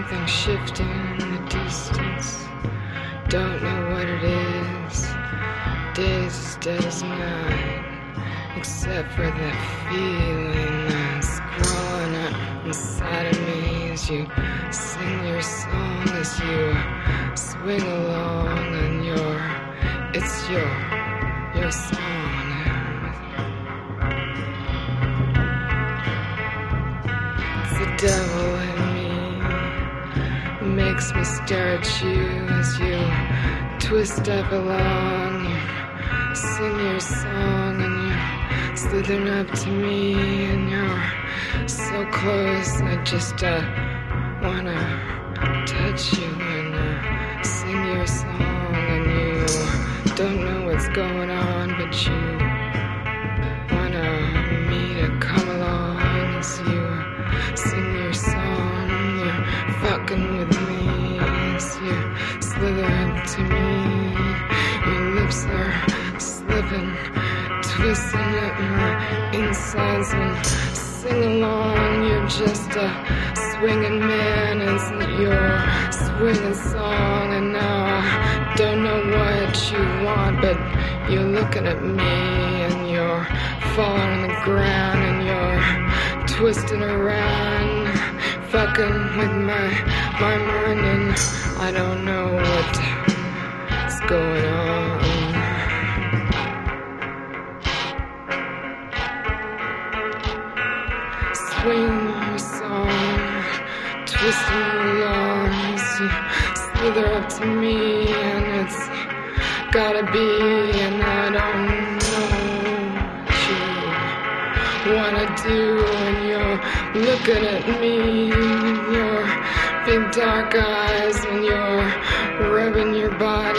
Something shifting in the distance. Don't know what it is. Days as dead as night. Except for that feeling that's growing up inside of me as you sing your song, as you swing along on your, it's your, your song. It's me, makes stare at you as you twist up along. You sing your song and you slithering up to me, and you're so close. I just uh, wanna touch you and uh, sing your song, and you don't know what's going on, twisting at my insides and sing along. You're just a swinging man, isn't your swinging song? And now I don't know what you want, but you're looking at me and you're falling on the ground and you're twisting around, fucking with my my mind, and I don't know what's going on. Twisting along as you slither up to me, and it's gotta be, and I don't know what you wanna do, and you're looking at me. With your big dark eyes, and you're rubbing your body,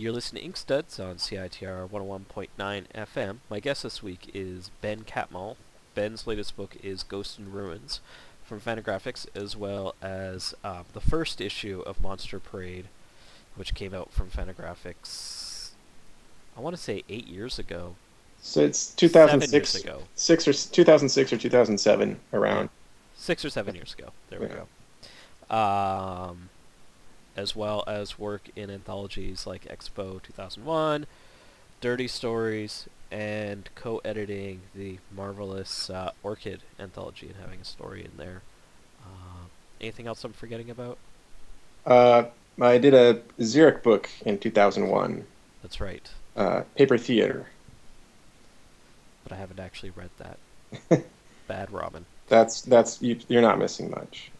You're listening to Ink Studs on CITR 101.9 FM. My guest this week is Ben Catmull. Ben's latest book is Ghost in Ruins. from Fantagraphics, as well as um, the first issue of Monster Parade, which came out from Fantagraphics. I want to say eight years ago. So it's Seven 2006, years ago. six or 2006 or 2007 around. Six or seven years ago. There we Yeah. go. Um, as well as work in anthologies like Expo 2001, Dirty Stories, and co-editing the marvelous uh, Orchid anthology and having a story in there. Uh, anything else I'm forgetting about? Uh, I did a Xeric book in 2001, That's right, uh, Paper Theater. but I haven't actually read that. Bad Robin. That's that's you, you're not missing much.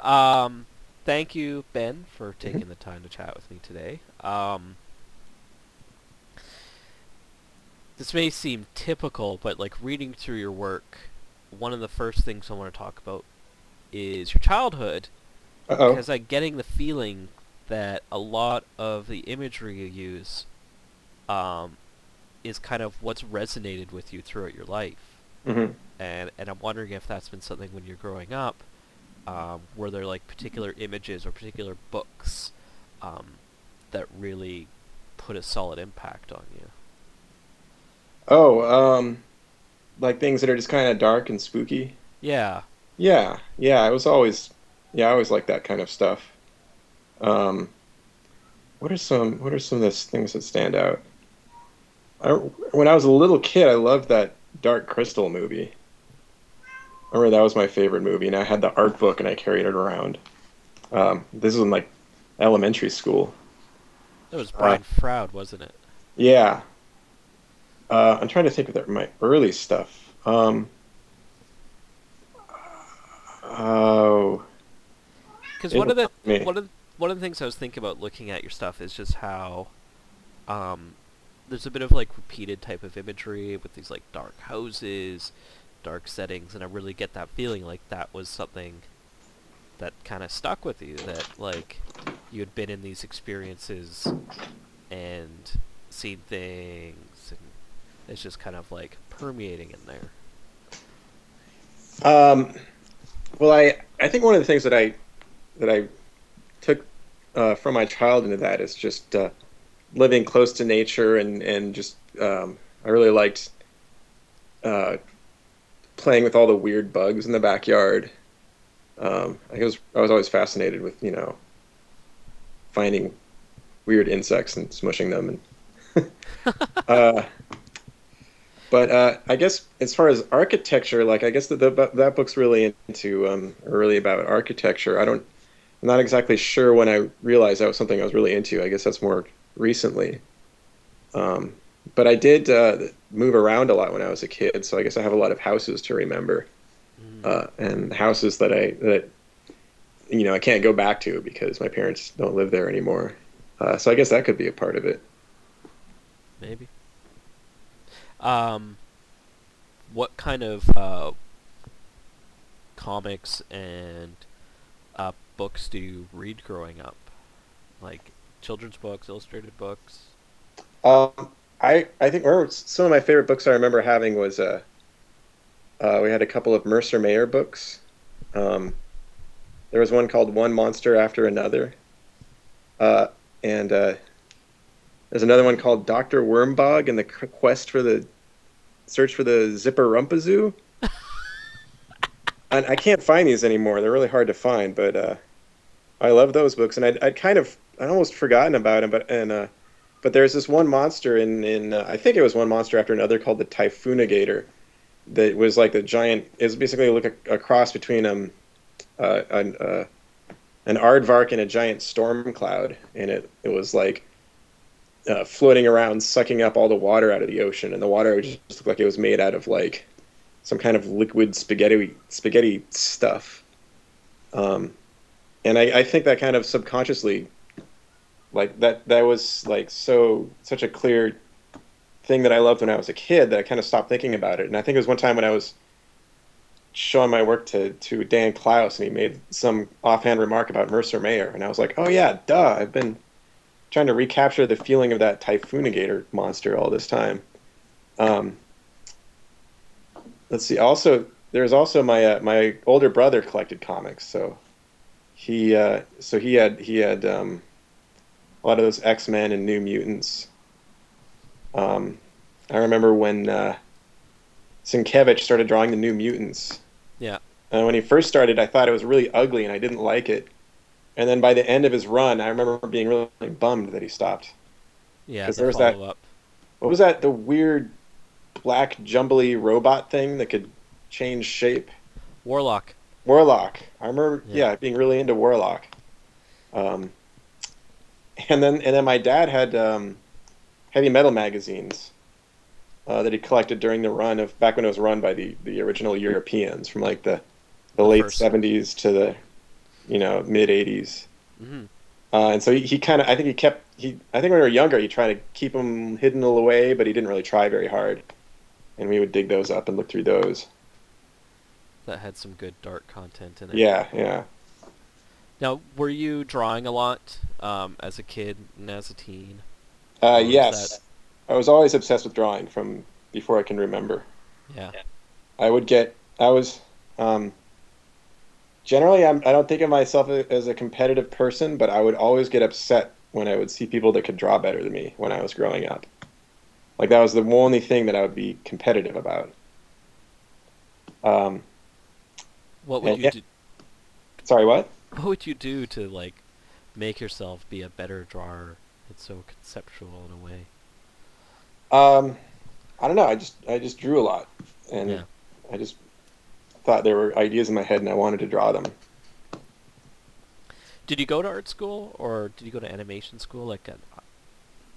Um, thank you, Ben, for taking the time to chat with me today. Um, this may seem typical, but like reading through your work, one of the first things I want to talk about is your childhood, Uh oh. because I'm getting the feeling that a lot of the imagery you use, um, is kind of what's resonated with you throughout your life hmm and and I'm wondering if that's been something when you're growing up. Um, were there like particular images or particular books um, that really put a solid impact on you? Oh, um, like things that are just kind of dark and spooky. Yeah, Yeah, yeah. I was always, yeah, I always like that kind of stuff. Um, what are some what are some of the things that stand out? I, when I was a little kid, I loved that Dark Crystal movie. I remember that was my favorite movie, and I had the art book and I carried it around. Um, this was in like elementary school. that was Uh, Brian Froud, wasn't it? Yeah. Uh, I'm trying to think of the, my early stuff. Um, oh, Because one of the me. one of one of the things I was thinking about looking at your stuff is just how um, there's a bit of like repeated type of imagery with these like dark houses, dark settings, and I really get that feeling like that was something that kind of stuck with you. That like you had been in these experiences and seen things, and it's just kind of like permeating in there. Um, well, I I think one of the things that I that I took uh, from my child into that is just uh, living close to nature and and just um, I really liked uh, playing with all the weird bugs in the backyard. Um, I was I was always fascinated with you know finding weird insects and smushing them and uh, but uh, I guess as far as architecture, like I guess that that book's really into um, really about architecture. I don't, I'm not exactly sure when I realized that was something I was really into. I guess that's more recently. Um, but I did uh, move around a lot when I was a kid, so I guess I have a lot of houses to remember, uh, and houses that I that you know I can't go back to because my parents don't live there anymore. Uh, so I guess that could be a part of it. Maybe. Um, what kind of uh, comics and uh, books do you read growing up? Like children's books, illustrated books. Um, I I think or some of my favorite books I remember having was uh, uh, we had a couple of Mercer Mayer books. Um, there was one called One Monster After Another, uh, and uh, there's another one called Doctor Wormbog and the Quest for the Search for the Zipper Rumpazoo. and I can't find these anymore. They're really hard to find, but uh, I love those books, and I'd, I'd kind of I'd almost forgotten about them, but and uh, but there's this one monster in in uh, I think it was one monster after another called the Typhoonigator that was like the giant. It was basically like a, a cross between um uh, an uh, an aardvark and a giant storm cloud, and it it was like uh, floating around, sucking up all the water out of the ocean, and the water just looked like it was made out of like some kind of liquid spaghetti spaghetti stuff. Um, and I, I think that kind of subconsciously like that that was like so such a clear thing that I loved when I was a kid that I kind of stopped thinking about it. And I think it was one time when I was showing my work to to Dan Clowes and he made some offhand remark about Mercer Mayer and I was like, "Oh yeah, duh. I've been trying to recapture the feeling of that Typhoonigator monster all this time." Um, let's see. Also, there's also my uh, my older brother collected comics, so he uh, so he had he had um, a lot of those X Men and New Mutants. Um, I remember when uh, Sienkiewicz started drawing the New Mutants. Yeah. And when he first started, I thought it was really ugly and I didn't like it. And then by the end of his run, I remember being really bummed that he stopped. Yeah, 'Cause the there was that- follow-up. What was that? The weird black jumbly robot thing that could change shape. Warlock. Warlock. I remember, Yeah. yeah, being really into Warlock. Um, and then and then my dad had um, heavy metal magazines uh, that he collected during the run of back when it was run by the the original Europeans from like the the late seventies to the you know mid eighties. hmm Uh, and so he, he kind of, I think he kept, he, I think when we were younger, he tried to keep them hidden away, but he didn't really try very hard. And we would dig those up and look through those. That had some good dark content in it. Yeah, yeah. Now, were you drawing a lot um, as a kid and as a teen? Uh, yes. that- I was always obsessed with drawing from before I can remember. Yeah. I would get, I was, um, generally, I'm, I don't think of myself as a competitive person, but I would always get upset when I would see people that could draw better than me when I was growing up. Like that was the only thing that I would be competitive about. Um, What would Yeah, you yeah. do? sorry, what? What would you do to like make yourself be a better drawer? It's so conceptual in a way. Um, I don't know. I just I just drew a lot, and Yeah. I just thought there were ideas in my head, and I wanted to draw them. Did you go to art school or did you go to animation school? Like, uh,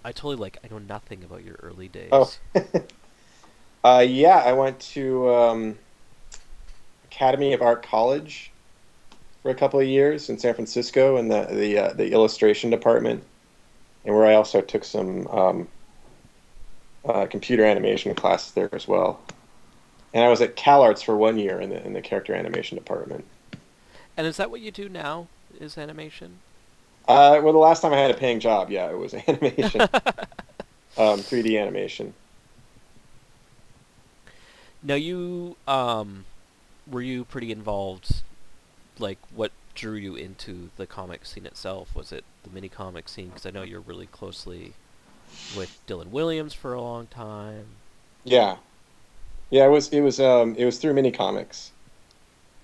I totally like I know nothing about your early days. Oh, uh, yeah. I went to um, Academy of Art College for a couple of years in San Francisco in the the uh, the illustration department, and where I also took some um, uh, computer animation classes there as well. And I was at CalArts for one year in the in the character animation department. And is that what you do now? Is animation? Uh, well, the last time I had a paying job, yeah, it was animation, um, 3D animation. Now you um, were you pretty involved? Like, what drew you into the comic scene itself? Was it the mini comic scene? Because I know you're really closely with Dylan Williams for a long time. Yeah, yeah, it was it was um, it was through mini comics.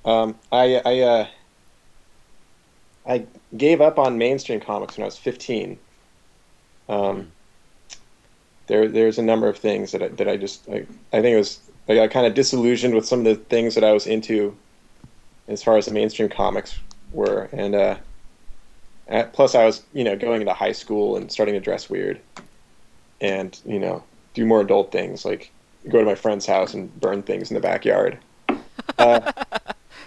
Um, I I uh, I gave up on mainstream comics when I was 15. Um, there there's a number of things that I, that I just I, I think it was I got kind of disillusioned with some of the things that I was into as far as the mainstream comics were and uh, uh, plus I was you know going into high school and starting to dress weird and you know do more adult things like go to my friend's house and burn things in the backyard uh,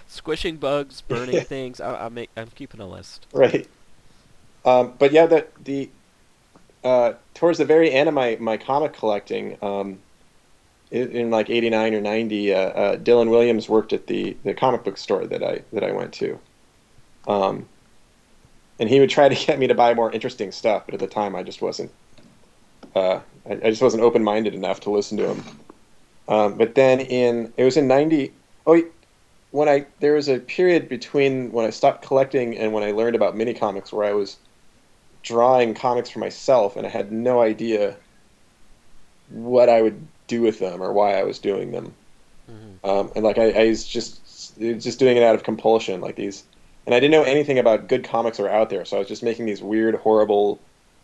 Squishing bugs, burning Yeah. things. I, I make. I'm keeping a list. right um, but yeah the the uh, towards the very end of my, my comic collecting um, in like 89 or 90 uh, uh, dylan williams worked at the, the comic book store that i that i went to. Um, and he would try to get me to buy more interesting stuff but at the time i just wasn't uh, I, I just wasn't open-minded enough to listen to him. Um, but then in it was in 90 oh when i there was a period between when i stopped collecting and when i learned about mini comics where i was drawing comics for myself and i had no idea what i would do with them or why i was doing them. Hmm um, and like I, I was just just doing it out of compulsion like these and i didn't know anything about good comics were out there so i was just making these weird horrible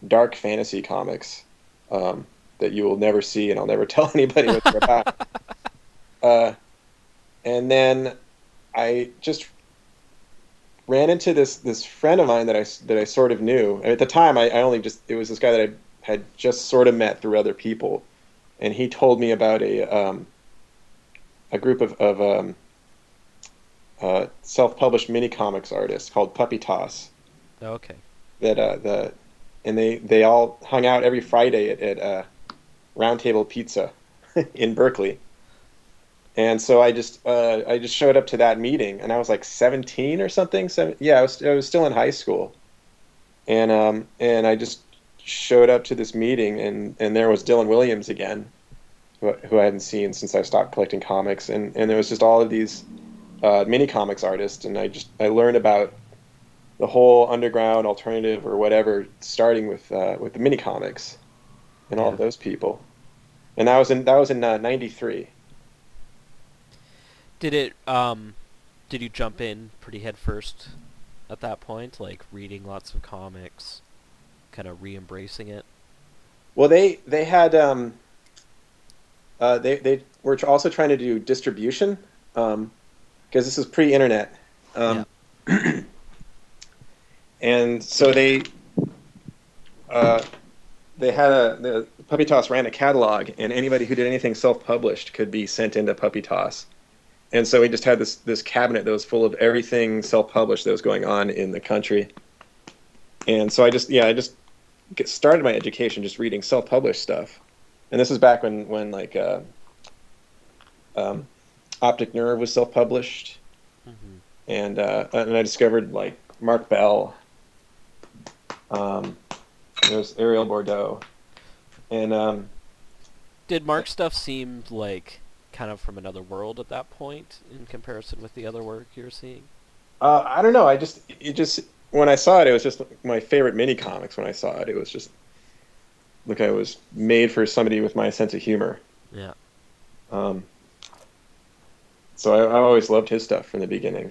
dark fantasy comics um, that you will never see and i'll never tell anybody what they're about. Uh, and then i just ran into this this friend of mine that i that i sort of knew. And at the time I, I only just it was this guy that i had just sort of met through other people and he told me about a um, a group of, of um, uh, self-published mini comics artists called Puppy Toss Okay. that uh, the and they they all hung out every Friday at, at uh, Roundtable Pizza in Berkeley. And so I just uh, I just showed up to that meeting, and I was like 17 or something. Seven, yeah, I was I was still in high school, and um and I just showed up to this meeting, and and there was Dylan Williams again, who, who I hadn't seen since I stopped collecting comics, and and there was just all of these uh, mini comics artists, and I just I learned about the whole underground alternative or whatever, starting with uh, with the mini comics and all Yeah. of those people, and that was in that was in '93. Did it? Um, did you jump in pretty head first at that point, like reading lots of comics, kind of re-embracing it? Well, they they had um, uh, they they were also trying to do distribution because this is pre-internet, um, and so they uh, they had a the Puppy Toss ran a catalog, and anybody who did anything self-published could be sent into Puppy Toss. And so we just had this this cabinet that was full of everything self-published that was going on in the country. And so I just yeah I just started my education just reading self-published stuff, and this was back when when like uh, um, Optic Nerve was self-published, Mm-hmm. and uh, and I discovered like Marc Bell. Um, was Ariel Bordeaux, and um, Did Marc stuff seem like kind of from another world at that point in comparison with the other work you're seeing? uh, I don't know. I just it just when I saw it, it was just my favorite mini comics. When I saw it, it was just look, I was made for somebody with my sense of humor. Yeah. Um, so I, I always loved his stuff from the beginning,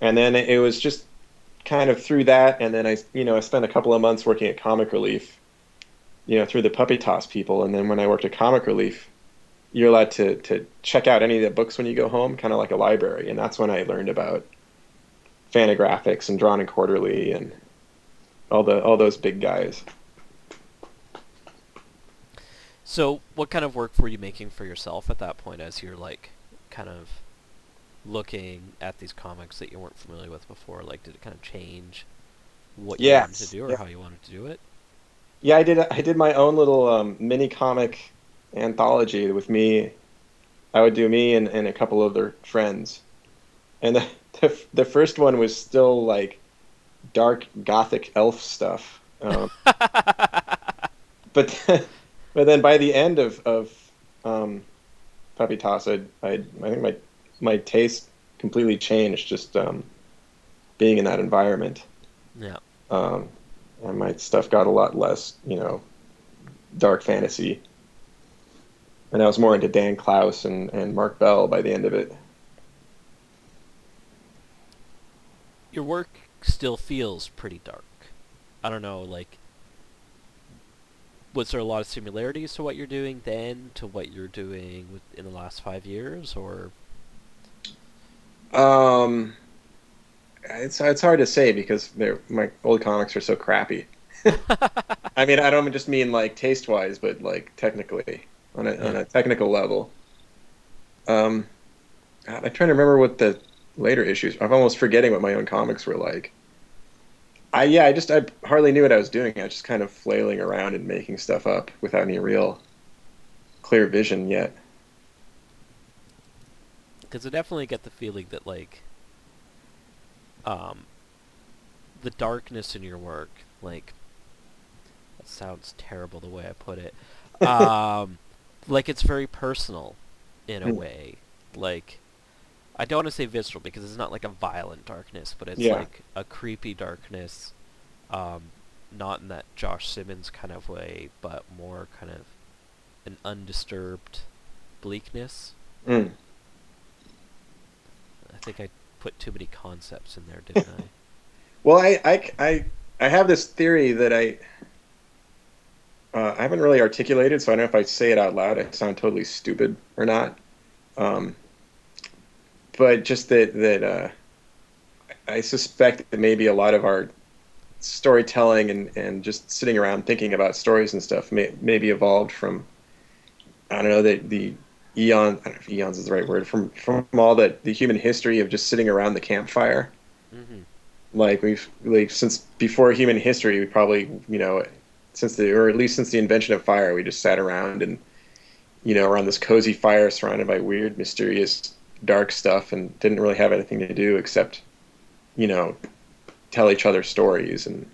and then it was just kind of through that, and then I, you know, I spent a couple of months working at Comic Relief, you know, through the Puppy Toss people, and then when I worked at Comic Relief, you're allowed to to check out any of the books when you go home, kind of like a library, and that's when I learned about Fantagraphics and Drawn and Quarterly and all the all those big guys. So, what kind of work were you making for yourself at that point as you're like kind of looking at these comics that you weren't familiar with before? Like, did it kind of change what you wanted to do or yeah. how you wanted to do it? Yeah, I did. I did my own little um, mini comic anthology with me. I would do me and, and a couple other friends, and the, the the first one was still like dark gothic elf stuff. Um, but but then by the end of of um, Puppy Toss, I I I think my my taste completely changed just um, being in that environment yeah. um, and my stuff got a lot less, you know, dark fantasy. And I was more into Dan Clowes and, and Marc Bell by the end of it. Your work still feels pretty dark. I don't know, like was there a lot of similarities to what you're doing then to what you're doing with, in the last five years, or Um, it's it's hard to say because they're, my old comics are so crappy. I mean, I don't just mean like taste wise, but like technically on a on a technical level. Um, God, I'm trying to remember what the later issues. I'm almost forgetting what my own comics were like. I yeah, I just I hardly knew what I was doing. I was just kind of flailing around and making stuff up without any real clear vision yet. because I definitely get the feeling that like um the darkness in your work like that sounds terrible the way I put it um like it's very personal in a Mm. way like I don't want to say visceral because it's not like a violent darkness but it's Yeah. like a creepy darkness um not in that Josh Simmons kind of way but more kind of an undisturbed bleakness Mm. I think I put too many concepts in there, didn't I? Well, I, I, I, I have this theory that I, uh, I haven't really articulated, so I don't know if I say it out loud, I sound totally stupid or not. Um, but just that that uh, I suspect that maybe a lot of our storytelling and, and just sitting around thinking about stories and stuff may maybe evolved from I don't know the the eon I don't know if eons is the right word from from all the the human history of just sitting around the campfire mm-hmm. like we've like since before human history we probably you know since the or at least since the invention of fire we just sat around and you know around this cozy fire surrounded by weird mysterious dark stuff and didn't really have anything to do except you know tell each other stories and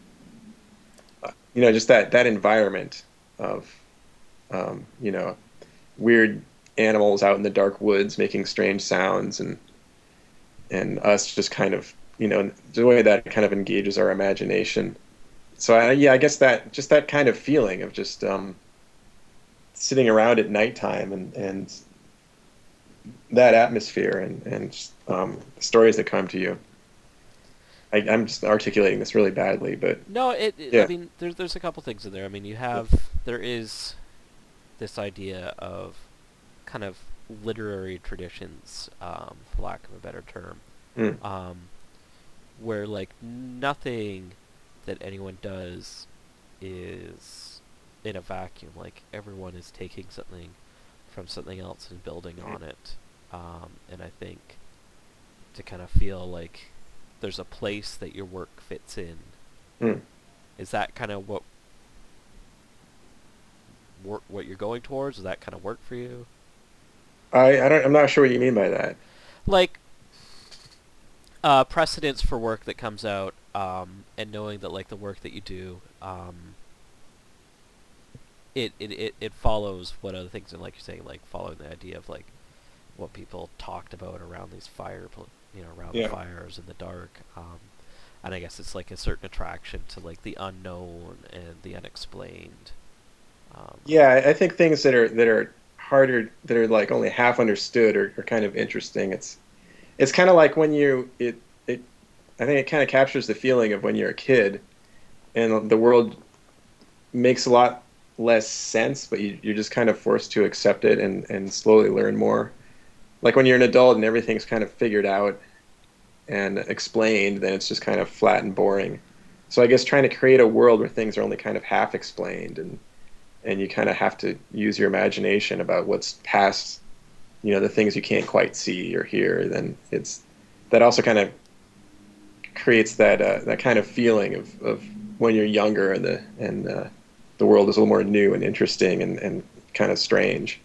uh, you know just that that environment of um, you know weird animals out in the dark woods making strange sounds and and us just kind of you know the way that kind of engages our imagination. So I, yeah i guess that just that kind of feeling of just um, sitting around at nighttime and and that atmosphere and and um, stories that come to you I, am just articulating this really badly, but no, it. it yeah. I mean, there's there's a couple things in there. I mean, you have there is this idea of kind of literary traditions, um, for lack of a better term, mm. um, where like nothing that anyone does is in a vacuum. Like everyone is taking something from something else and building mm. on it. Um, and I think to kind of feel like there's a place that your work fits in. Mm. Is that kind of what work what you're going towards? Does that kind of work for you? I I don't I'm not sure what you mean by that. Like uh, precedence for work that comes out, um, and knowing that like the work that you do, um, it, it, it, it follows what other things, and like you're saying, like following the idea of like what people talked about around these fire, you know, around yeah. the fires in the dark. Um, and I guess it's like a certain attraction to like the unknown and the unexplained. Um, yeah, I think things that are that are harder, that are like only half understood, are, are kind of interesting. It's it's kind of like when you it it I think it kind of captures the feeling of when you're a kid, and the world makes a lot less sense, but you, you're just kind of forced to accept it and and slowly learn more. Like when you're an adult and everything's kind of figured out and explained, then it's just kind of flat and boring. So I guess trying to create a world where things are only kind of half explained and and you kind of have to use your imagination about what's past you know the things you can't quite see or hear then it's that also kind of creates that uh, that kind of feeling of, of when you're younger and the and uh, the world is a little more new and interesting and, and kind of strange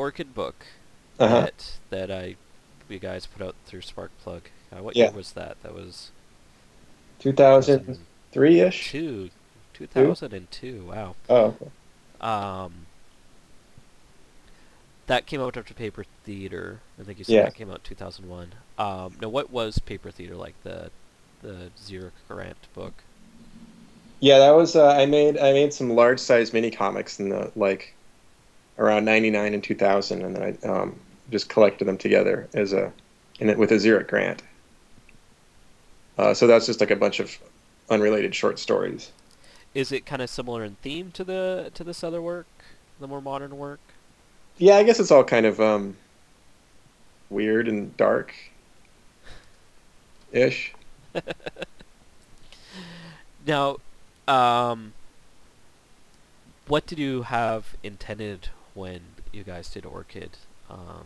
Orchid book Uh-huh. that that I you guys put out through Sparkplug. Uh, what Yeah. year was that? That was 2003 ish. two, two thousand and two. Wow. Oh, okay. Um, that came out after Paper Theater. I think you said Yeah. that came out two thousand one. Um, now what was Paper Theater like? The the Xeric Grant book. yeah, that was. Uh, I made I made some large size mini comics in the like around 99 and 2000, and then I um, just collected them together as a in it with a Xeric grant. Uh, so that's just like a bunch of unrelated short stories. Is it kind of similar in theme to the to this other work, the more modern work? Yeah, I guess it's all kind of um, weird and dark ish. Now, um, what did you have intended when you guys did Orchid?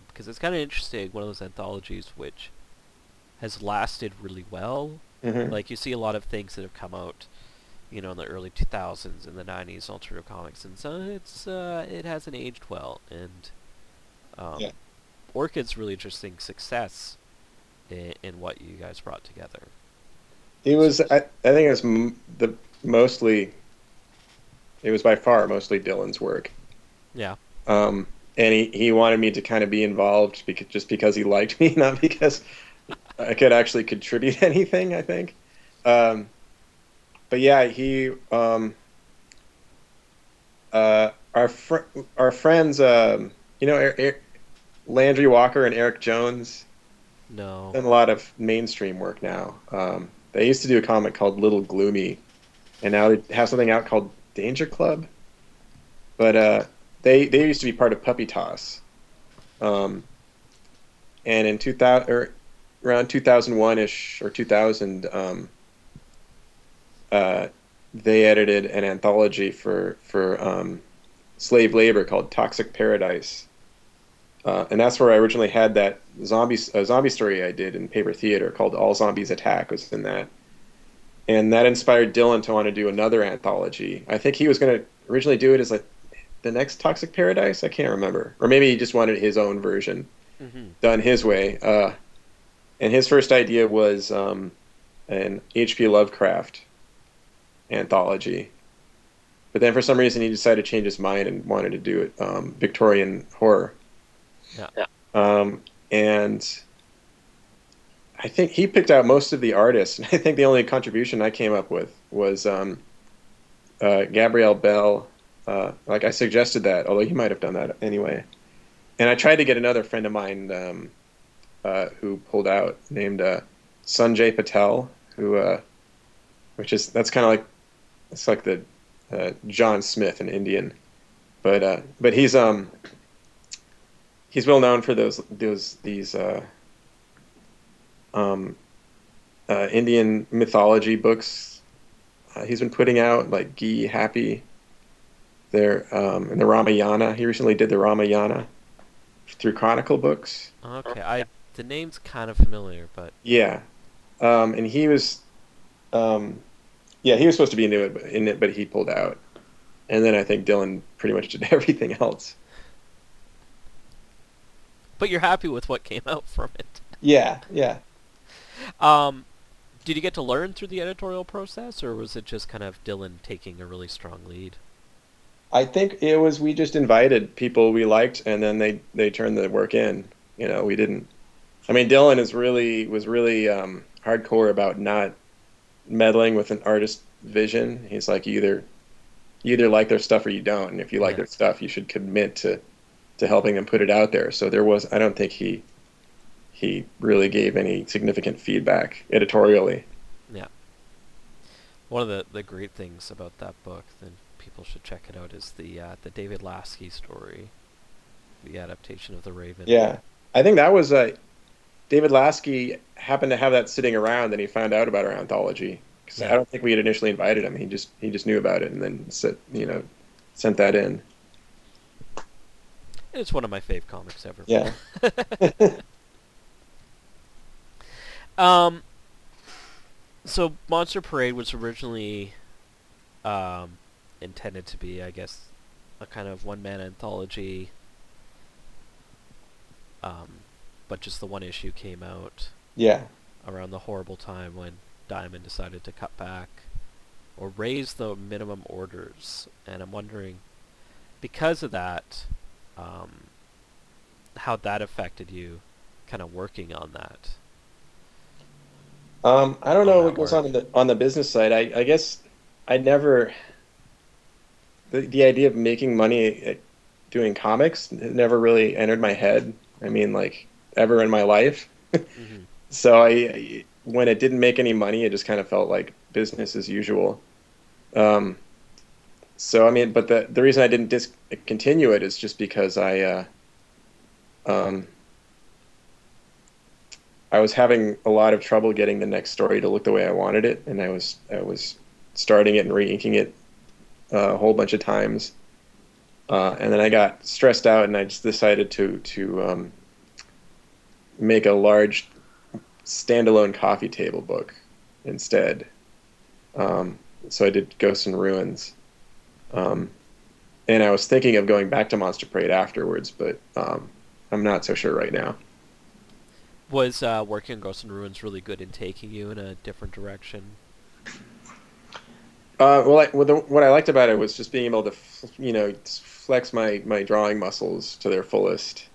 Because it's kind of interesting, one of those anthologies which has lasted really well. Mhm. Like you see a lot of things that have come out, you know, in the early 2000s, in the 90s, alternative comics, and so it's uh, it hasn't aged well. And um, Yeah. Orchid's really interesting success in, in what you guys brought together. It was. I, I think it was m- the mostly. It was by far mostly Dylan's work, Yeah. Um, and he, he wanted me to kind of be involved because just because he liked me, not because I could actually contribute anything. I think, um, but yeah, he. Um, uh, our fr- our friends, um, you know, er- er- Landry Walker and Eric Jones No. done a lot of mainstream work now. Um, they used to do a comic called Little Gloomy, and now they have something out called Danger Club. But uh, they they used to be part of Puppy Toss, um, and in two thousand or around two thousand one ish or two thousand, um, uh, they edited an anthology for for um, slave labor called Toxic Paradise. Uh, and that's where I originally had that zombie a zombie story I did in paper theater called All Zombies Attack was in that, and that inspired Dylan to want to do another anthology. I think he was going to originally do it as like the next Toxic Paradise. I can't remember, or maybe he just wanted his own version hmm done his way. Uh, and his first idea was um, an H.P. Lovecraft anthology. But then for some reason he decided to change his mind and wanted to do it um, Victorian horror. Yeah. Yeah. Um, and I think he picked out most of the artists. And I think the only contribution I came up with was um, uh, Gabrielle Bell. Uh, like I suggested that, although he might have done that anyway. And I tried to get another friend of mine um, uh, who pulled out, named uh, Sanjay Patel, who, uh, which is that's kind of like it's like the uh, John Smith, an Indian, but uh, but he's um he's well known for those those these um, Indian mythology books. He's been putting out like Ghee Happy, there um, and the Ramayana. He recently did the Ramayana through Chronicle books. Okay, I the name's kind of familiar, but Yeah, um, and he was, um, yeah, he was supposed to be in it, in it, but he pulled out. And then I think Dylan pretty much did everything else. but you're happy with what came out from it. Yeah, yeah. Um, did you get to learn through the editorial process, or was it just kind of Dylan taking a really strong lead? I think it was we just invited people we liked, and then they they turned the work in. You know, we didn't. I mean, Dylan is really was really um, hardcore about not meddling with an artist's vision. He's like, you either you either like their stuff or you don't, and if you like Yeah. their stuff, you should commit to to helping them put it out there. So there was, I don't think he he really gave any significant feedback editorially. Yeah. One of the, the great things about that book, then people should check it out, is the uh, the David Lasky story, the adaptation of the Raven. Yeah, I think that was uh, David Lasky happened to have that sitting around, and he found out about our anthology because Yeah. I don't think we had initially invited him. He just he just knew about it and then sent you know sent that in. It's one of my fave comics ever. Yeah. Um, so Monster Parade was originally um, intended to be, I guess, a kind of one man anthology. Um, but just the one issue came out Yeah. around the horrible time when Diamond decided to cut back or raise the minimum orders, and I'm wondering, because of that, um, how that affected you, kind of working on that. Um, I don't know what goes on in the on the business side. I, I guess I never the the idea of making money doing comics it never really entered my head. I mean, like ever in my life. hmm So I when it didn't make any money, it just kind of felt like business as usual. Um, so I mean, but the the reason I didn't discontinue it is just because I uh, um, I was having a lot of trouble getting the next story to look the way I wanted it, and I was I was starting it and re-inking it a whole bunch of times, uh, and then I got stressed out, and I just decided to to um, make a large standalone coffee table book instead. Um, so I did Ghosts and Ruins, um, and I was thinking of going back to Monster Parade afterwards, but um, I'm not so sure right now. Was uh, working on Ghosts and Ruins really good in taking you in a different direction? Uh, well, I, well the, what I liked about it was just being able to, you know, flex my, my drawing muscles to their fullest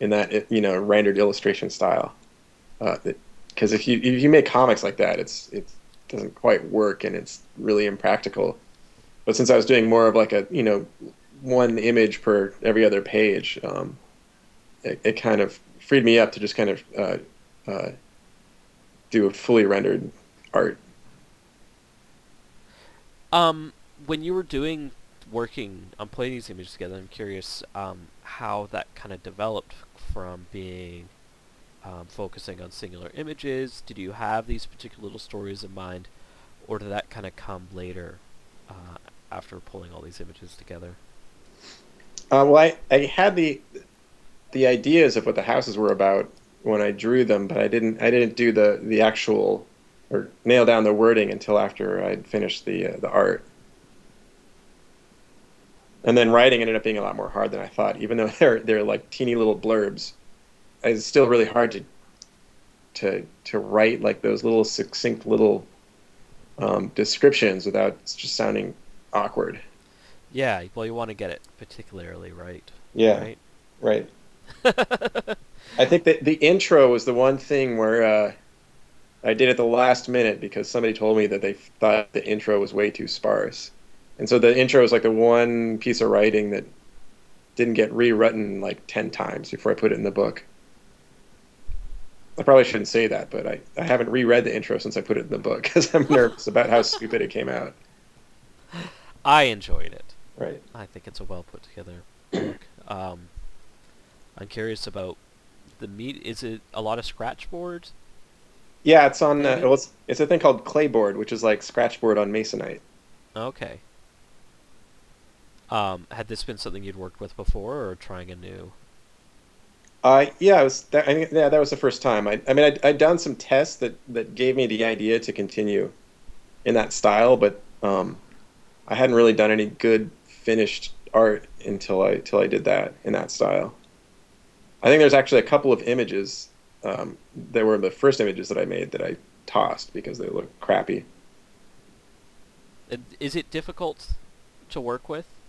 in that, you know, rendered illustration style. Because if you if you make comics like that, it's it doesn't quite work and it's really impractical. But since I was doing more of like a you know one image per every other page, um, it, it kind of freed me up to just kind of uh, uh, do a fully rendered art. Um, when you were doing working on putting these images together, I'm curious um, how that kind of developed from being um, focusing on singular images. Did you have these particular little stories in mind, or did that kind of come later uh, after pulling all these images together? Uh, well, I, I had the the ideas of what the houses were about when I drew them, but I didn't I didn't do the the actual or nail down the wording until after I'd finished the uh, the art. And then writing ended up being a lot more hard than I thought. Even though they're they're like teeny little blurbs, it's still really hard to to to write like those little succinct little um, descriptions without just sounding awkward. Yeah, well, you want to get it particularly right. Yeah. Right. Right. I think that the intro was the one thing where uh, I did at the last minute because somebody told me that they thought the intro was way too sparse, and so the intro was like the one piece of writing that didn't get rewritten like ten times before I put it in the book. I probably shouldn't say that, but I, I haven't reread the intro since I put it in the book because I'm nervous about how stupid it came out. I enjoyed it. Right. I think it's a well put together book. Um, I'm curious about the meat. Is it a lot of scratch boards? Yeah, it's on. Uh, it's, it's a thing called clayboard, which is like scratchboard on masonite. Okay. Um, had this been something you'd worked with before, or trying a new? Uh, yeah, was. That, I think yeah, that was the first time. I, I mean, I'd, I'd done some tests that that gave me the idea to continue in that style, but um, I hadn't really done any good finished art until I till I did that in that style. I think there's actually a couple of images um, that were the first images that I made that I tossed because they look crappy. Is it difficult to work with,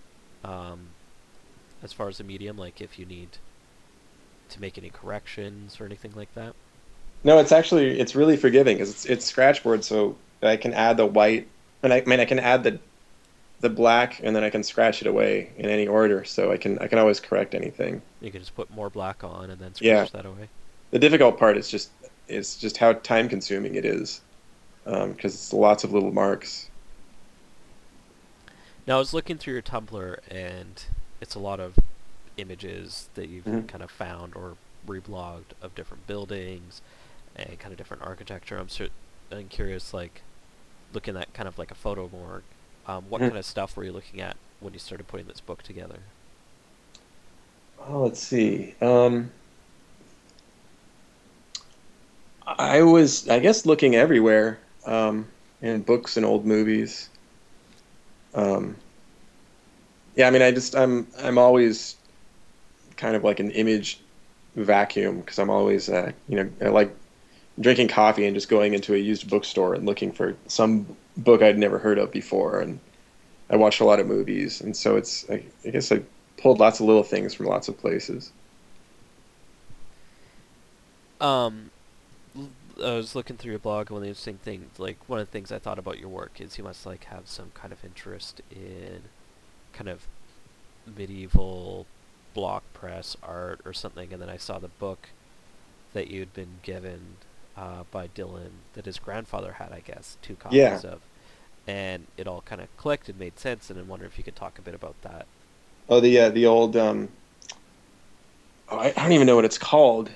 um, as far as the medium? Like, if you need to make any corrections or anything like that? No, it's actually it's really forgiving because it's it's scratchboard, so I can add the white, and I, I mean I can add the the black, and then I can scratch it away in any order. So I can I can always correct anything. You can just put more black on and then Yeah. scratch that away. The difficult part is just is just how time consuming it is, because it's lots of little marks. Now, I was looking through your Tumblr, and it's a lot of images that you've Mhm. kind of found or reblogged of different buildings and kind of different architecture. I'm, cer- I'm curious, like, looking at kind of like a photo morgue, um, what Mhm. kind of stuff were you looking at when you started putting this book together? Oh, let's see. Um, I was, I guess, looking everywhere um, in books and old movies. Um, Yeah, I mean, I just I'm I'm always kind of like an image vacuum because I'm always uh, you know I like drinking coffee and just going into a used bookstore and looking for some book I'd never heard of before and I watched a lot of movies and so it's I, I guess I pulled lots of little things from lots of places. Um, I was looking through your blog, and one of the interesting things, like one of the things I thought about your work is you must like have some kind of interest in kind of medieval block press art or something, and then I saw the book that you'd been given uh, by Dylan that his grandfather had, I guess, two copies Yeah. of, and it all kind of clicked and made sense, and I wonder if you could talk a bit about that. Oh, the uh, the old um, oh, I, I don't even know what it's called.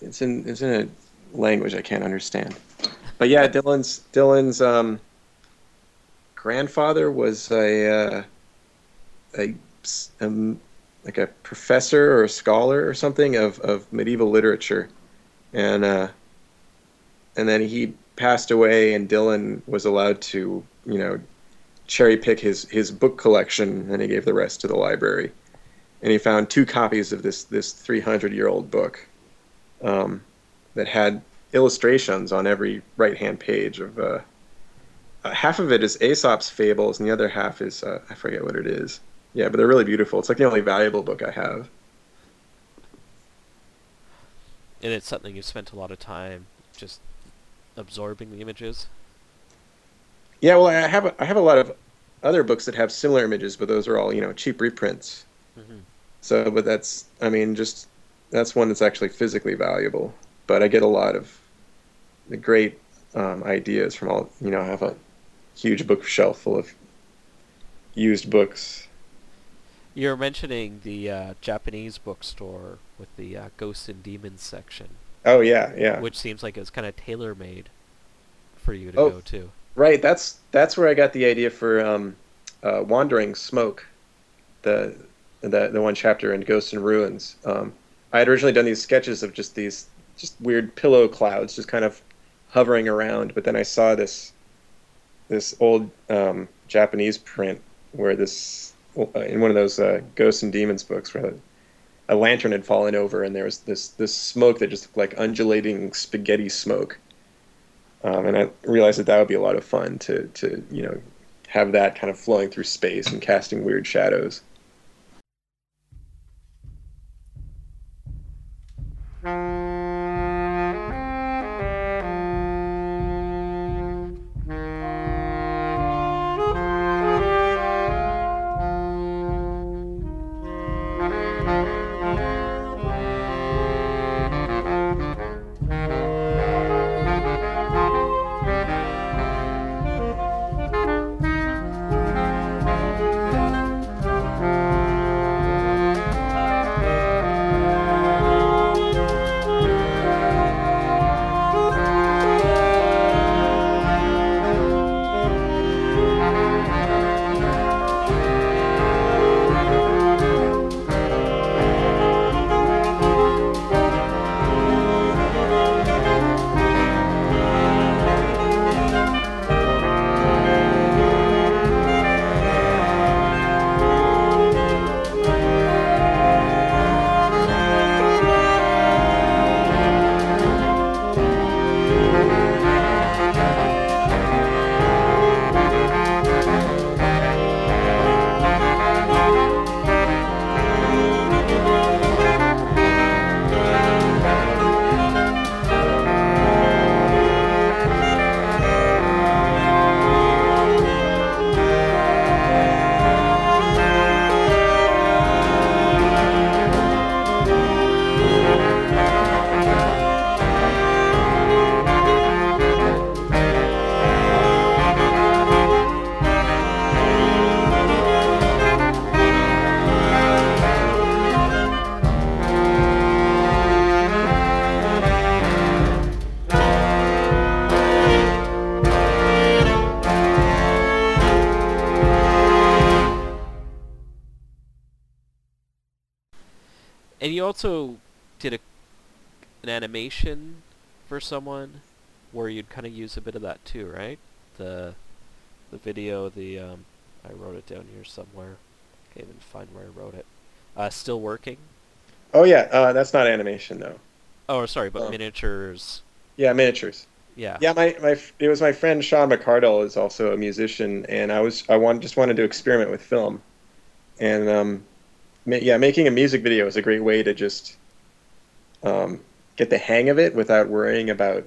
It's in it's in a language I can't understand. But yeah, Dylan's Dylan's um, grandfather was a uh, a um, like a professor or a scholar or something of, of medieval literature, and uh, and then he passed away, and Dylan was allowed to you know cherry pick his his book collection, and he gave the rest to the library. And he found two copies of this this 300 year old book um, that had illustrations on every right hand page of. Uh, uh, half of it is Aesop's fables, and the other half is uh, I forget what it is. Yeah, but they're really beautiful. It's like the only valuable book I have. And it's something you've spent a lot of time just absorbing the images. Yeah, well, I have a, I have a lot of other books that have similar images, but those are all you know cheap reprints. Mm-hmm. So, but that's I mean just that's one that's actually physically valuable. But I get a lot of the great um, ideas from all you know. I have a huge bookshelf full of used books. You're mentioning the uh, Japanese bookstore with the uh, Ghosts and Demons section, Oh yeah, yeah. which seems like it's kind of tailor made for you to Oh. go to. Right. That's that's where I got the idea for um, uh, Wandering Smoke, the the the one chapter in Ghosts and Ruins. Um, I had originally done these sketches of just these just weird pillow clouds, just kind of hovering around. But then I saw this this old um, Japanese print where this uh, in one of those uh, Ghosts and Demons books where a lantern had fallen over and there was this this smoke that just looked like undulating spaghetti smoke. Um, and I realized that that would be a lot of fun to, to you know have that kind of flowing through space and casting weird shadows. Someone where you'd kind of use a bit of that too, right? The the video, the um, I wrote it down here somewhere. Can't even find where I wrote it. Uh, still working. Oh yeah, uh, that's not animation though. Oh, sorry, but Oh. miniatures. Yeah, miniatures. Yeah. Yeah, my, my it was my friend Sean McCardle is also a musician, and I was I want just wanted to experiment with film, and um, ma- yeah, making a music video is a great way to just um, get the hang of it without worrying about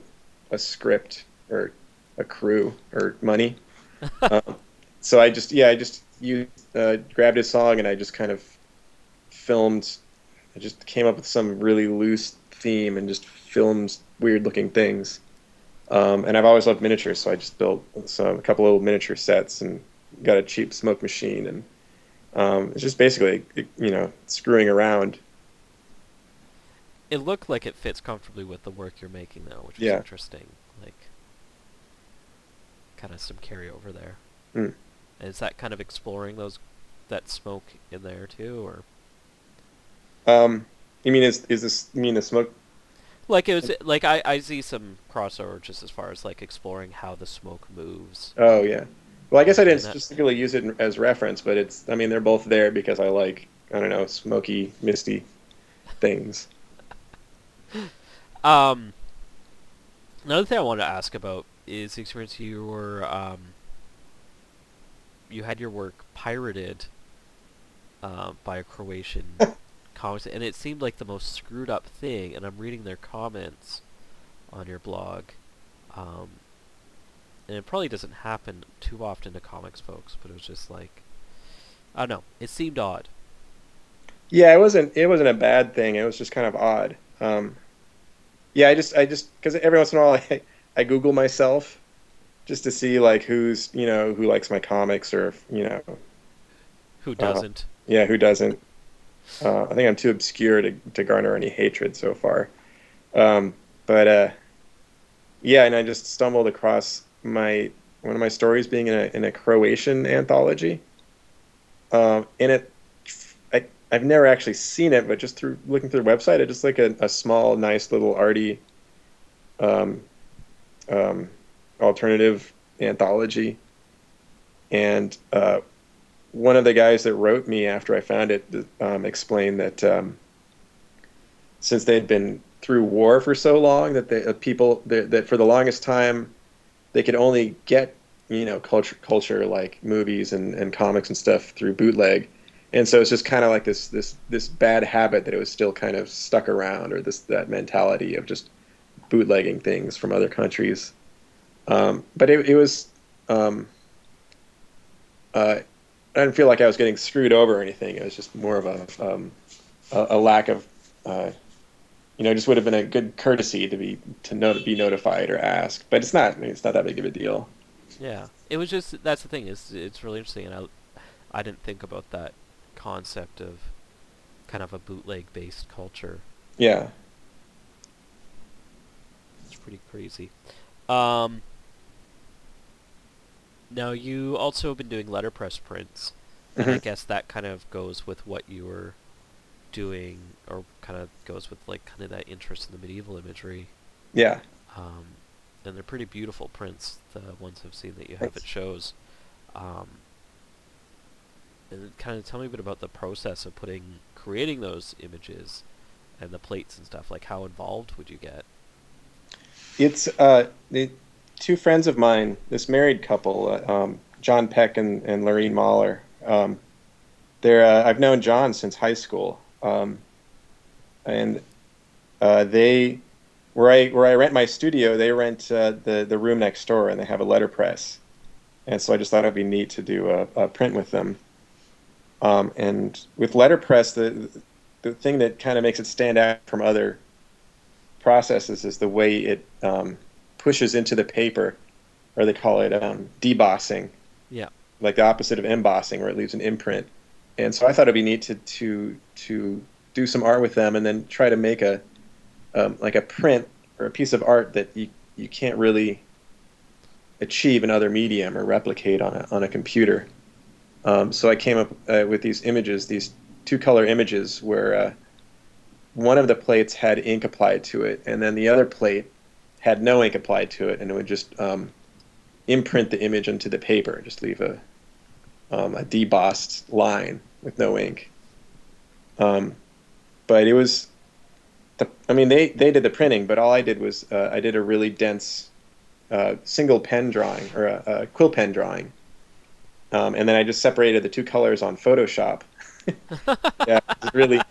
a script or a crew or money. um, so I just yeah I just you uh, grabbed a song and I just kind of filmed. I just came up with some really loose theme and just filmed weird looking things. Um, and I've always loved miniatures, so I just built some a couple little miniature sets and got a cheap smoke machine, and um, it's just basically you know screwing around. It looked like it fits comfortably with the work you're making, though, which is Yeah. interesting. Like, kind of some carryover there. Mm. Is that kind of exploring those that smoke in there too, or Um, you mean is is this you mean the smoke? like it was like I I see some crossover just as far as like exploring how the smoke moves. Oh yeah. Well, I guess I didn't specifically use it as reference, but it's I mean they're both there because I like I don't know smoky misty things. Um, another thing I wanted to ask about is the experience you were um, you had your work pirated uh, by a Croatian comics, and it seemed like the most screwed up thing. And I'm reading their comments on your blog, um, and it probably doesn't happen too often to comics folks, but it was just like I don't know. It seemed odd. Yeah, it wasn't it wasn't a bad thing. It was just kind of odd. Um, yeah, I just I just because every once in a while I, I Google myself just to see like who's you know who likes my comics or you know Who Uh-huh. doesn't? yeah who doesn't. Uh, I think I'm too obscure to to garner any hatred so far. Um, but uh, yeah, and I just stumbled across my one of my stories being in a in a Croatian anthology. Um, and it, I've never actually seen it, but just through looking through the website, it just like a, a small, nice little arty, um, um, alternative anthology. And uh, one of the guys that wrote me after I found it um, explained that um, since they'd been through war for so long, that the uh, people that, that for the longest time they could only get you know culture culture like movies and, and comics and stuff through bootleg and so it's just kind of like this this this bad habit that it was still kind of stuck around or this that mentality of just bootlegging things from other countries um, but it, it was um, uh, I didn't feel like I was getting screwed over or anything. It was just more of a um, a, a lack of, uh, you know, it just would have been a good courtesy to be to know to be notified or asked. But it's not. I mean, it's not that big of a deal. Yeah, it was just that's the thing is it's really interesting, and I I didn't think about that concept of kind of a bootleg based culture. Yeah. It's pretty crazy. Um, now you also have been doing letterpress prints, and I Mhm. guess that kind of goes with what you were doing, or kind of goes with like kind of that interest in the medieval imagery. Yeah. Um, and they're pretty beautiful prints. The ones I've seen that you have at shows. Um, and kind of tell me a bit about the process of putting, creating those images, and the plates and stuff. Like, how involved would you get? It's uh, the two friends of mine, this married couple, uh, um, John Peck and, and Lorene Mahler. Um, they're uh, I've known John since high school, um, and uh, they where I where I rent my studio, they rent uh, the the room next door, and they have a letterpress, and so I just thought it'd be neat to do a, a print with them. Um, and with letterpress, the the thing that kind of makes it stand out from other processes is the way it um, pushes into the paper, or they call it um, debossing. Yeah. Like the opposite of embossing, where it leaves an imprint. And so I thought it'd be neat to to to do some art with them, and then try to make a um, like a print or a piece of art that you you can't really achieve another medium or replicate on a on a computer. Um, so I came up uh, with these images, these two color images, where uh, one of the plates had ink applied to it, and then the other plate had no ink applied to it, and it would just um, imprint the image into the paper, just leave a um, a debossed line. with no ink. Um, but it was, the, I mean, they they did the printing, but all I did was uh, I did a really dense uh, single pen drawing or a, a quill pen drawing, um, and then I just separated the two colors on Photoshop. yeah, it's really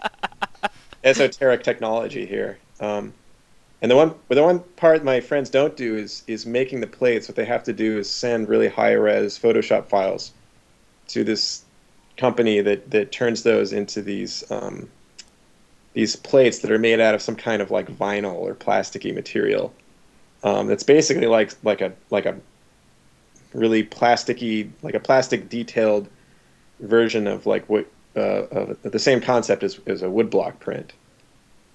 esoteric technology here. Um, and the one the one part my friends don't do is is making the plates. What they have to do is send really high res Photoshop files to this company that that turns those into these um, these plates that are made out of some kind of like vinyl or plasticky material. Um, it's basically like like a like a really plasticky like a plastic detailed version of like what uh, of the same concept as, as a woodblock print.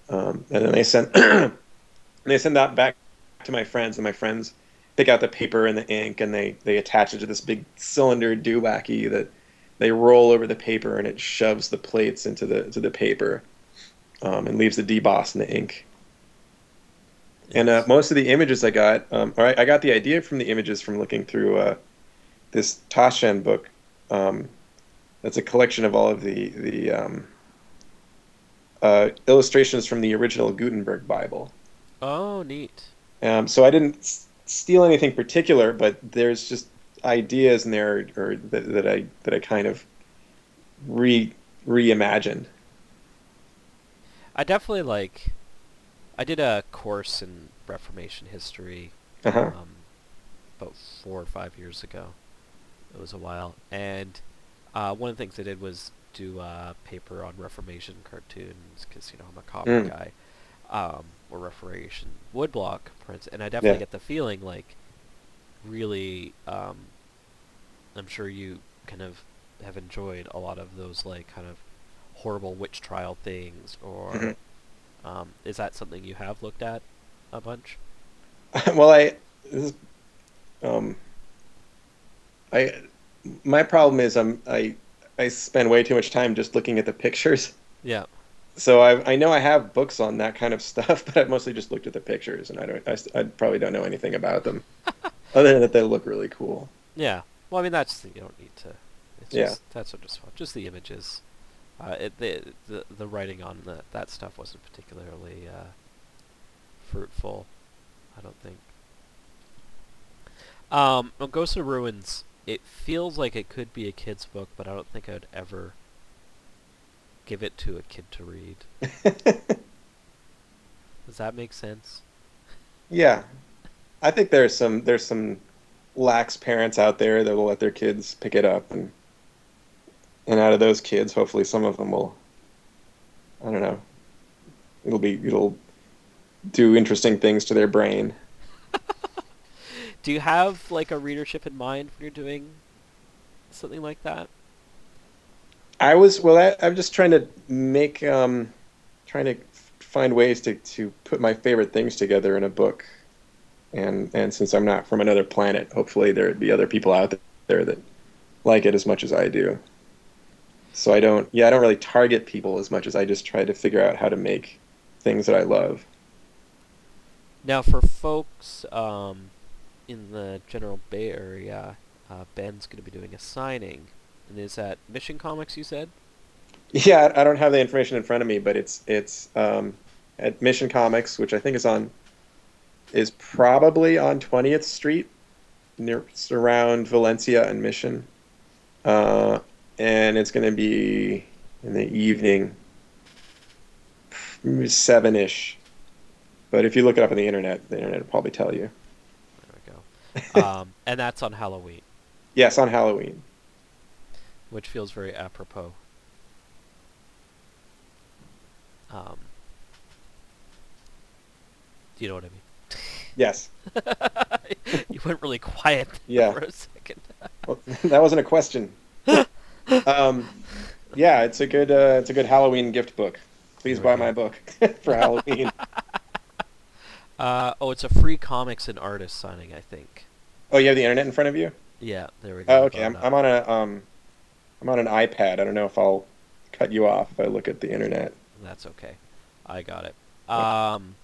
Um, and then they send they send that back to my friends, and my friends pick out the paper and the ink, and they they attach it to this big cylinder doowacky that they roll over the paper, and it shoves the plates into the to the paper, um, and leaves the deboss in the ink. And uh, most of the images I got, um, or I, I, got the idea from the images from looking through uh, this Taschen book. Um, that's a collection of all of the the um, uh, illustrations from the original Gutenberg Bible. Oh, neat. Um, so I didn't s- steal anything particular, but there's just ideas in there or that, that I that I kind of re reimagined. I definitely like. I did a course in Reformation history Uh-huh. um, about four or five years ago. It was a while, and uh, one of the things I did was do a paper on Reformation cartoons because you know I'm a comic Mm. guy, um, or Reformation woodblock prints, and I definitely Yeah. get the feeling like really. Um, I'm sure you kind of have enjoyed a lot of those like kind of horrible witch trial things, or Mhm. Um, is that something you have looked at a bunch? well, I this is, um, I my problem is I'm I I spend way too much time just looking at the pictures. Yeah. So I I know I have books on that kind of stuff, but I've mostly just looked at the pictures, and I don't I, I probably don't know anything about them, other than that they look really cool. Yeah. Well, I mean, that's you don't need to. It's Yeah. just that's what just fun. Just the images. Uh, it, the, the the writing on the, that stuff wasn't particularly uh, fruitful. I don't think. Um, Ghost of Ruins. It feels like it could be a kid's book, but I don't think I would ever give it to a kid to read. Does that make sense? Yeah, I think there's some there's some lax parents out there that will let their kids pick it up, and and out of those kids, hopefully some of them will. I don't know. It'll be it'll do interesting things to their brain. Do you have like a readership in mind when you're doing something like that? I was well. I, I'm just trying to make um, trying to find ways to to put my favorite things together in a book, and and since I'm not from another planet, hopefully there'd be other people out there that like it as much as I do. So I don't. Yeah, I don't really target people as much as I just try to figure out how to make things that I love. Now, for folks um, in the general Bay Area, uh, Ben's going to be doing a signing, and is that Mission Comics? You said. Yeah, I don't have the information in front of me, but it's it's um, at Mission Comics, which I think is on is probably on 20th Street, near around Valencia and Mission, uh, and it's going to be in the evening, seven ish. But if you look it up on the internet, the internet will probably tell you. There we go. um, and that's on Halloween, Yes, on Halloween. which feels very apropos. Um, do you know what I mean? Yes. you went really quiet Yeah. for a second. Well, that wasn't a question. Um, yeah, it's a good uh, it's a good Halloween gift book. Please buy my book for Halloween. Uh, oh, it's a free comics and artist signing, I think. Oh, you have the internet in front of you? Yeah, there we go. Oh, okay. I'm, I'm on a um, I'm on an iPad. I don't know if I'll cut you off if I look at the internet. That's okay. I got it. Um,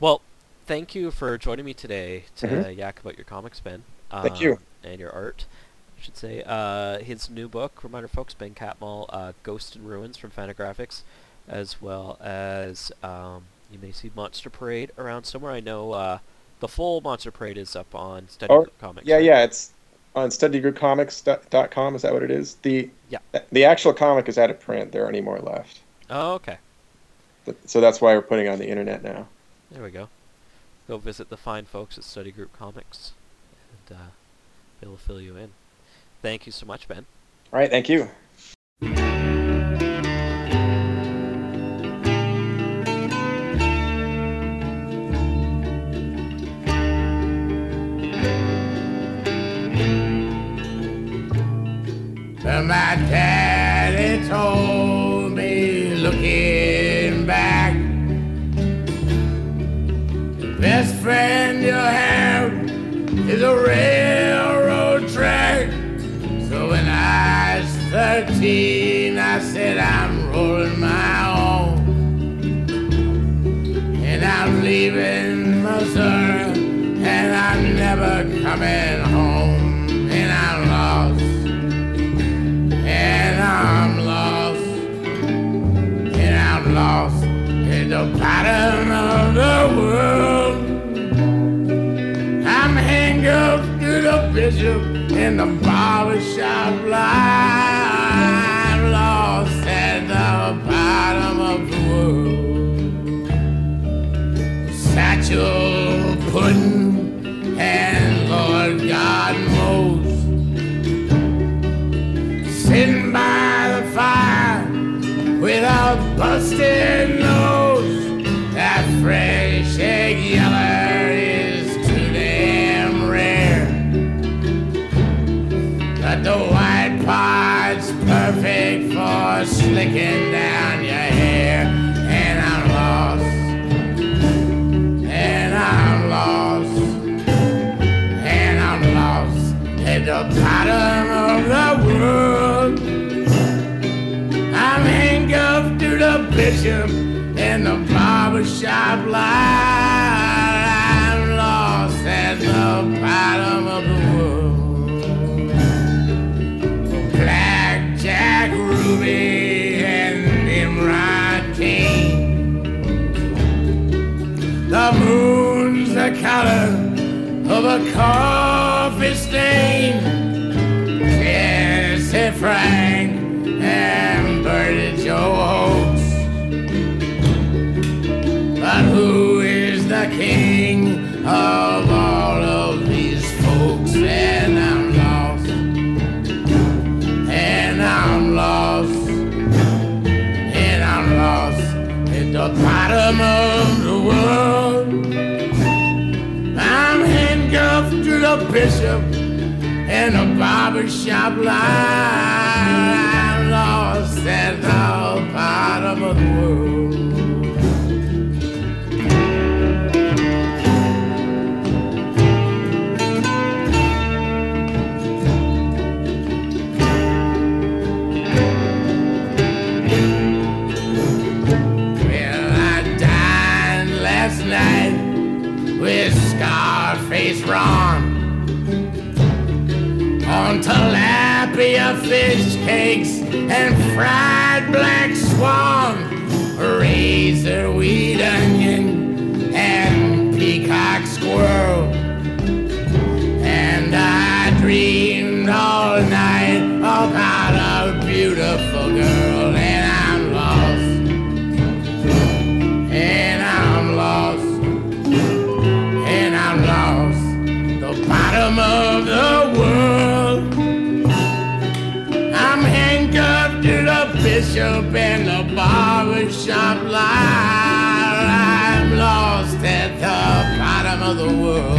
well, thank you for joining me today to Mhm. yak about your comics, Ben. Um, Thank you. And your art. I should say. Uh, his new book, reminder folks, Ben Catmull, uh, Ghost and Ruins from Fantagraphics, as well as um, you may see Monster Parade around somewhere. I know uh, the full Monster Parade is up on Study Oh, Group Comics. Yeah, right? yeah, it's on studygroupcomics.com. Is that what it is? The Yeah. the actual comic is out of print. There aren't any more left. Oh, okay. So that's why we're putting it on the internet now. There we go. Go visit the fine folks at Study Group Comics, and uh, they'll fill you in. Thank you so much, Ben. All right, thank you. But my daddy told me looking back The best friend you have is a railroad 13 I said I'm rolling my own And I'm leaving Missouri And I'm never coming home And I'm lost and I'm lost, and I'm lost at the bottom of the world. I'm hanged up to the bishop in the barber shop line. Satchel pudding and Lord God knows. Sitting by the fire without a bishop in the barber shop line. I'm lost at the bottom of the world. Black Jack Ruby and Nimrod King. The moon's the color of a coffee stain. Jesse Frank and Bertie Joe who is the king of all of these folks? And I'm lost. And I'm lost. And I'm lost at the bottom of the world. I'm handcuffed to the bishop in a barber shop line. I'm lost at the fish cakes and fried black swan, razor weed onion bishop and the barber shop line. I'm lost at the bottom of the world.